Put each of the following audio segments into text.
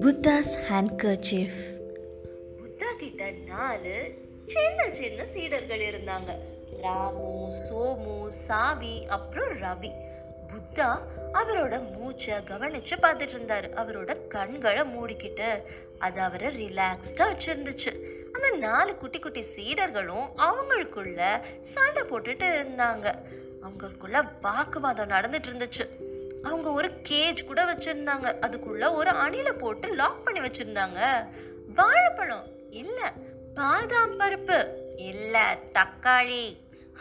Buddha's ஹேண்ட்கர்ச்சீஃப். Buddha கிட்ட நாலு சின்ன சின்ன சீடர்கள் இருந்தாங்க. ராமு சோமு சாவி அப்புறம் ரவி. புத்தா அவரோட மூச்சை கவனிச்சு பார்த்துட்டு இருந்தாரு. அவரோட கண்களை மூடிக்கிட்டு அது அவரை ரிலாக்ஸ்டாக வச்சுருந்துச்சு. அந்த நாலு குட்டி குட்டி சீடர்களும் அவங்களுக்குள்ள சண்டை போட்டுட்டு இருந்தாங்க. அவங்களுக்குள்ள வாக்குவாதம் நடந்துட்டு இருந்துச்சு அவங்க ஒரு கேஜ் கூட வச்சிருந்தாங்க. அதுக்குள்ள ஒரு அணில போட்டு லாக் பண்ணி வச்சிருந்தாங்க. வாழைப்பழம் இல்ல பாதாம் பருப்பு இல்ல தக்காளி.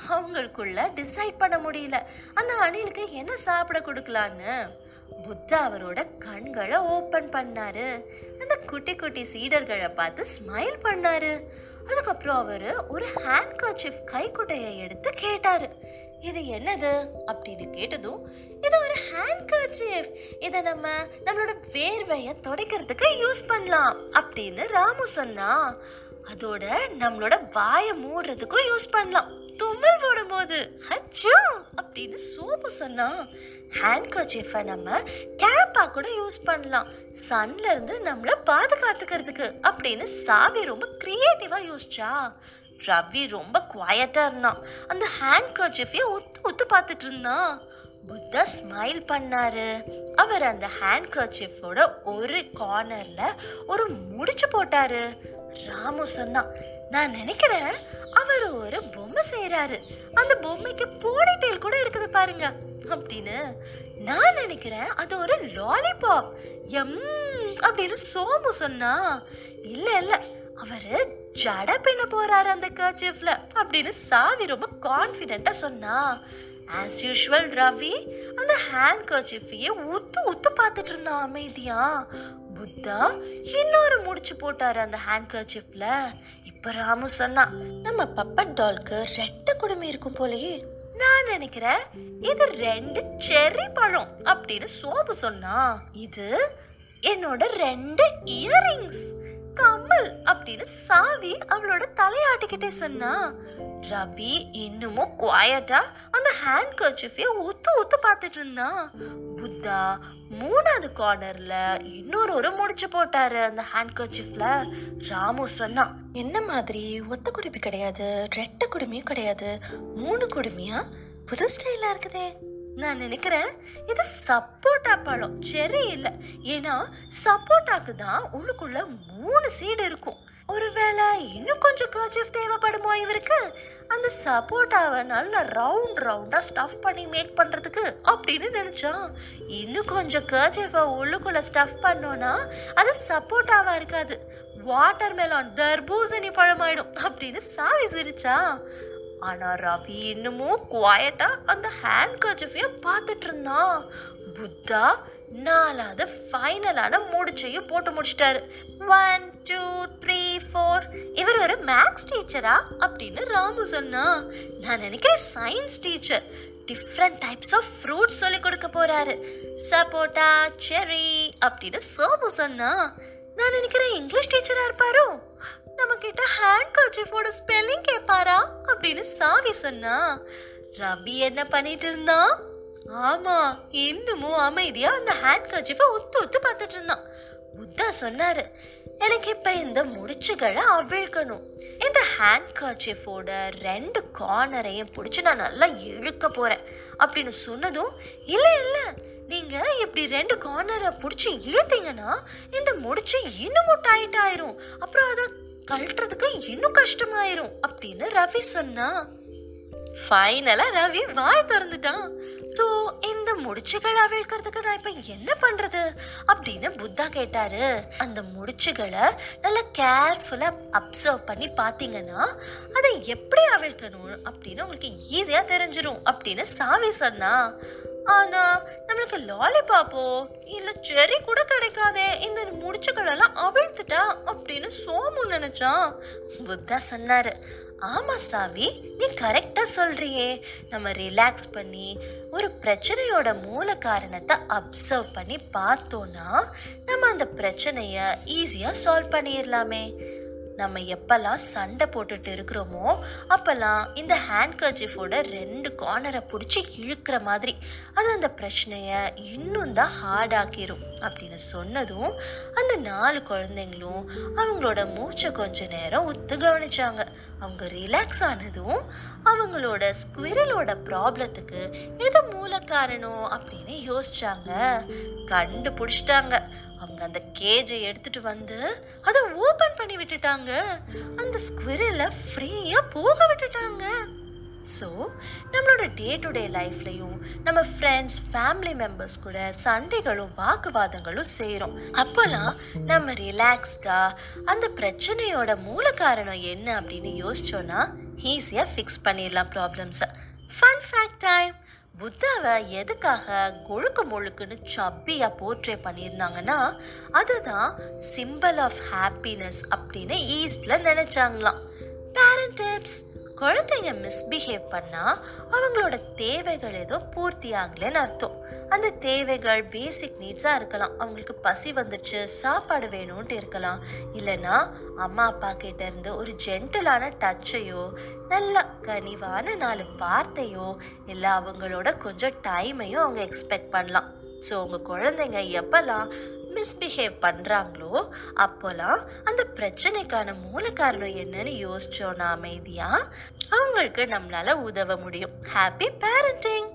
அவங்களுக்குள்ள டிசைட் பண்ண முடியல. அந்த அணிலுக்கு என்ன சாப்பிட கொடுக்கலான்னு. புத்தா அவரோட கண்களை ஓப்பன் பண்ணாரு. அந்த குட்டி குட்டி சீடர்களை பார்த்து ஸ்மைல் பண்ணாரு. அதுக்கப்புறம் அவரு ஒரு ஹேண்ட் கர்ச்சிஃப் கைக்குட்டையை எடுத்து கேட்டாரு. இது என்னது? அப்படின்னு கேட்டதும் இது ஒரு ஹேண்ட் கர்ச்சிஃப் இதை நம்ம நம்மளோட வேர்வையை துடைக்கிறதுக்கு யூஸ் பண்ணலாம் அப்படின்னு ராமு சொன்னா. அதோட நம்மளோட வாயை மூடுறதுக்கும் யூஸ் பண்ணலாம். தும்மல் போடும்போது ஹச்சோ அப்படின்னு சோப்பு சொன்னா ஹேண்ட் கர்ச்சிஃபை நம்ம கேப்பாக கூட யூஸ் பண்ணலாம். சன்லேருந்து நம்மளை பாதுகாத்துக்கிறதுக்கு அப்படின்னு சாவி ரொம்ப க்ரியேட்டிவாக யோசிச்சா ரவி ரொம்ப குவாய்டா இருந்தான். அந்த ஹேண்ட் கர்ச்சிஃபைய ஒத்து ஒத்து பார்த்துட்டு இருந்தான். புத்தா ஸ்மைல் பண்ணாரு. அவர் அந்த ஹேண்ட் கர்ச்சிஃபோட ஒரு கார்னர்ல ஒரு முடிச்சு போட்டாரு. ராமு சொன்னான் நான் நினைக்கிறேன் அவர் ஒரு பொம்மை செய்கிறாரு அந்த பொம்மைக்கு போனிடெயில் கூட இருக்குது பாருங்க. அப்படின்னு நான் நினைக்கிறேன் அது ஒரு லாலிபாப் எம் அப்படின்னு சோமு சொன்னா இல்லை இல்லை அவரு ஜட பின்ன போறாரு அந்த கர்ச்சிஃப்ல அப்படின்னு சாவி ரொம்ப கான்ஃபிடென்ட்டா சொன்னா. ஆஸ் யூஷுவல் ரவி அந்த ஹேண்ட் கர்ச்சிஃபையே உத்து உத்து பார்த்துட்டு இருந்தான் அமைதியா. புத்தா இன்னொரு முடிச்சு போட்டாரு அந்த ஹேண்ட் கர்ச்சிஃப்ல இப்ப ராமு சொன்னா நம்ம பப்பட் டால்க்கு ரெட்டை குடுமி இருக்கும் போலயே. நான் நினைக்கிறேன் இது ரெண்டு செர்ரி பழம் அப்படின்னு சோபு சொன்னா இது என்னோட ரெண்டு இயரிங்ஸ் கம்மல் அப்படின்னு சாவி அவளோட தலையாட்டிக்கிட்டே சொன்னா ரவி இன்னமும் குவாய்டா அந்த ஹேண்ட் கர்ச்சிஃபிய ஊத்து ஊத்து பார்த்துட்டு இருந்தான் புத்தா மூணாவது கார்னர்ல இன்னொரு ஒரு முடிச்சு போட்டாரு அந்த ஹேண்ட் கர்ச்சிஃப்ல ராமு சொன்னான் என்ன மாதிரி? ஒத்த குடுமி கிடையாது ரெட்டை குடுமியும் கிடையாது மூணு குடுமியா புது ஸ்டைலா இருக்குதே. நான் நினைக்கிறேன் இது சப்போட்டா பழம். செரி இல்லை. ஏன்னா சப்போட்டாக்கு தான் உள்ளுக்குள்ள மூணு சீடு இருக்கும். ஒருவேளை இன்னும் கொஞ்சம் கர்ச்சிஃப் தேவைப்படுமோ இவருக்கு? அந்த சப்போட்டாவை நல்லா ரவுண்ட் ரவுண்டாக ஸ்டஃப் பண்ணி மேக் பண்ணுறதுக்கு அப்படின்னு நினச்சான். இன்னும் கொஞ்சம் கர்ச்சிஃபை உள்ளுக்குள்ளே ஸ்டஃப் பண்ணோன்னா அது சப்போட்டாவாக இருக்காது. வாட்டர் மெலான் தர்பூசணி பழமாயிடும் அப்படின்னு சாவி சிரிச்சான். ஆனால் ரவி இன்னமும் குவாய்டா அந்த ஹேண்ட் கர்ச்சிஃபைய பார்த்துட்டு இருந்தான் புத்தா நாலாவது ஃபைனலான முடிச்சையும் போட்டு முடிச்சிட்டாரு. ஒன் டூ த்ரீ ஃபோர் இவர் ஒரு மேக்ஸ் டீச்சரா அப்படின்னு ராமு சொன்னா. நான் நினைக்கிறேன் science teacher different types of fruits சொல்லி கொடுக்க போறாரு. சப்போட்டா செரி அப்படின்னு சோமு சொன்னா. நான் நினைக்கிறேன் இங்கிலீஷ் டீச்சராக இருப்பாரோ? நம்ம கிட்ட ஹேண்ட் ஸ்பெல்லிங் கேட்பாரா அப்படின்னு சாவி சொன்னா ரவி என்ன பண்ணிட்டு இருந்தான் ஆமா இன்னமும் அமைதியா அந்த ஹேண்ட் கர்ச்சிஃபை ஒத்து ஒத்து பார்த்துட்டு இருந்தான். புத்தா சொன்னாரு எனக்கு இப்ப இந்த முடிச்சுகளை அவிழ்க்கணும். இந்த ஹேண்ட் கர்ச்சிஃபோட ரெண்டு கார்னரையும் பிடிச்சி நான் நல்லா இழுக்க போறேன். அப்படின்னு சொன்னதும் இல்லை இல்லை நீங்க இப்படி ரெண்டு கார்னரை பிடிச்சி இழுத்தீங்கன்னா இந்த முடிச்சு இன்னமும் டைட் ஆயிரும். அப்புறம் அதை கழட்டுறதுக்கு இன்னும் கஷ்டமாயிரும் அப்படின்னு ரவி சொன்னா. ஃபைனலா ரவி வாய் திறந்துட்டான். தோ இந்த முடிச்சுகளை அவிழ்க்கிறதுக்கு நான் இப்ப என்ன பண்றது அப்படின்னு புத்தா கேட்டாரு. அந்த முடிச்சுகளை நல்லா கேர்ஃபுல்லா அப்சர்வ் பண்ணி பார்த்தீங்கன்னா அதை எப்படி அவிழ்க்கணும் அப்படின்னு உங்களுக்கு ஈஸியா தெரிஞ்சிடும் அப்படின்னு சாவி சொன்னா. ஆனா நம்மளுக்கு லாலிபாப்போ இல்ல செரி கூட கிடைக்காதே இந்த முடிச்சுகளெல்லாம் அவிழ்த்துட்டா அப்படின்னு சோமு நினைச்சான். புத்தா சொன்னாரு ஆமா சாவி நீ கரெக்டா சொல்றியே. நம்ம ரிலாக்ஸ் பண்ணி ஒரு பிரச்சனையோட மூல காரணத்தை அப்சர்வ் பண்ணி பார்த்தோன்னா நம்ம அந்த பிரச்சனைய ஈஸியா சால்வ் பண்ணிடலாமே. நம்ம எப்பெல்லாம் சண்டை போட்டுட்டு இருக்கிறோமோ அப்பெல்லாம் இந்த ஹேண்ட் கர்ச்சிஃபோட ரெண்டு கார்னரை பிடிச்சி இழுக்கிற மாதிரி. அது அந்த பிரச்சனையை இன்னும் தான் ஹார்டாக்கிரும் அப்படின்னு சொன்னதும் அந்த நாலு குழந்தைங்களும் அவங்களோட மூச்சை கொஞ்ச நேரம் ஒத்து கவனிச்சாங்க. அவங்க ரிலாக்ஸ் ஆனதும் அவங்களோட ஸ்குவிரலோட ப்ராப்ளத்துக்கு எது மூல காரணம் அப்படின்னு யோசிச்சாங்க. கண்டுபிடிச்சிட்டாங்க. அவங்க அந்த கேஜை எடுத்துட்டு வந்து அதை ஓபன் பண்ணி விட்டுட்டாங்க. அந்த ஸ்குவிரலை ஃப்ரீயா போக விட்டுட்டாங்க. ஸோ நம்மளோட டே டு டே லைஃப்லையும் நம்ம ஃப்ரெண்ட்ஸ் ஃபேமிலி மெம்பர்ஸ் கூட சண்டைகளும் வாக்குவாதங்களும் செய்கிறோம் அப்போல்லாம் நம்ம ரிலாக்ஸ்டாக அந்த பிரச்சனையோட மூல காரணம் என்ன அப்படின்னு யோசிச்சோன்னா ஈஸியாக ஃபிக்ஸ் பண்ணிடலாம் ப்ராப்ளம்ஸை ஃபன் ஃபேக்ட் டைம் புத்தாவை எதுக்காக கொழுக்கு முழுக்குன்னு சப்பியா போர்ட்ரே பண்ணியிருந்தாங்கன்னா அதுதான் சிம்பிள் ஆஃப் ஹாப்பினஸ் அப்படின்னு ஈஸ்டில் நினச்சாங்களாம். பேரண்ட் டிப்ஸ் குழந்தைங்க மிஸ்பிஹேவ் பண்ணால் அவங்களோட தேவைகள் ஏதோ பூர்த்தி ஆகலைன்னு அர்த்தம். அந்த தேவைகள் பேசிக் நீட்ஸாக இருக்கலாம். அவங்களுக்கு பசி வந்துடுச்சு சாப்பாடு வேணும்ன்ட்டு இருக்கலாம். இல்லைன்னா அம்மா அப்பா கிட்ட இருந்து ஒரு ஜென்டலான டச்சையோ நல்ல கனிவான நாலு வார்த்தையோ இல்லை அவங்களோட கொஞ்சம் டைமையும் அவங்க எக்ஸ்பெக்ட் பண்ணலாம். ஸோ உங்கள் குழந்தைங்க எப்போல்லாம் மிஸ்பிஹேவ் பண்ணுறாங்களோ அப்போல்லாம் அந்த பிரச்சனைக்கான மூல காரணம் என்னன்னு யோசிச்சோன்னா அமைதியாக அவங்களுக்கு நம்மளால் உதவ முடியும். Happy parenting